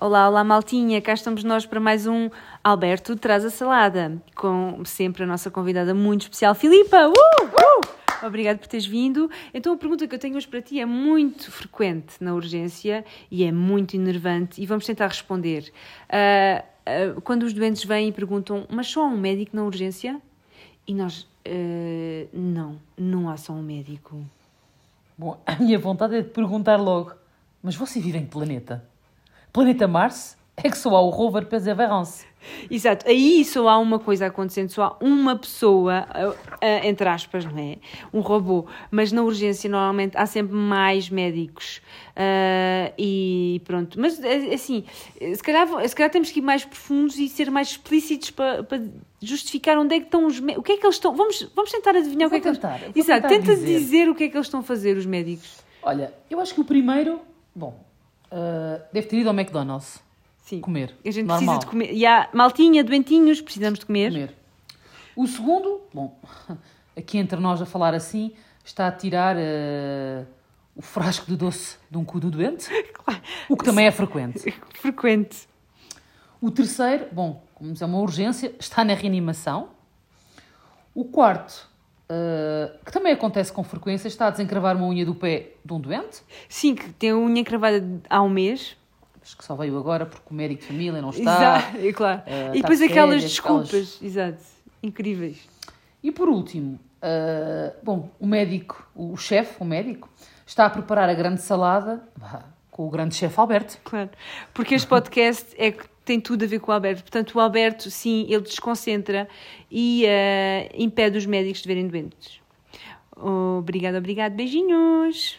Olá, olá, maltinha, cá estamos nós para mais um Alberto Traz a Salada, com sempre a nossa convidada muito especial, Filipa! Uh! Uh! Obrigado por teres vindo. Então, a pergunta que eu tenho hoje para ti é muito frequente na urgência e é muito enervante e vamos tentar responder. Uh, uh, quando os doentes vêm e perguntam, mas só há um médico na urgência? E nós, uh, não, não há só um médico. Bom, a minha vontade é de perguntar logo, mas você vive em que planeta? Planeta Mars? É que só há o rover Perseverance. Exato, aí só há uma coisa acontecendo, só há uma pessoa, entre aspas, não é? Um robô, mas na urgência normalmente há sempre mais médicos. Uh, e pronto, mas assim, se calhar, se calhar temos que ir mais profundos e ser mais explícitos para, para justificar onde é que estão os médicos. O que é que eles estão. Vamos, vamos tentar adivinhar o que é que tentar, eles. Exato, tenta dizer. dizer o que é que eles estão a fazer, os médicos. Olha, eu acho que o primeiro, bom, deve ter ido ao McDonald's. Sim. Comer. A gente Normal. precisa de comer. E há maltinha, doentinhos, precisamos de comer. Comer. O segundo, bom, aqui entre nós a falar assim, está a tirar uh, o frasco de doce de um cu do doente, Claro. o que também é frequente. Frequente. O terceiro, bom, como é uma urgência, está na reanimação. O quarto, uh, que também acontece com frequência, está a desencravar uma unha do pé de um doente, Sim, que tem a unha cravada há um mês. mas que só veio agora porque o médico de família não está. Exato, é claro. eh, e depois aquelas férias, desculpas. aquelas- Exato. Incríveis. E por último, uh, bom, o médico, o chefe, o médico, está a preparar a grande salada com o grande chefe Alberto. Claro. Porque este podcast é que tem tudo a ver com o Alberto. Portanto, o Alberto, sim, ele desconcentra e eh, impede os médicos de verem doentes. Obrigado, obrigado. Beijinhos.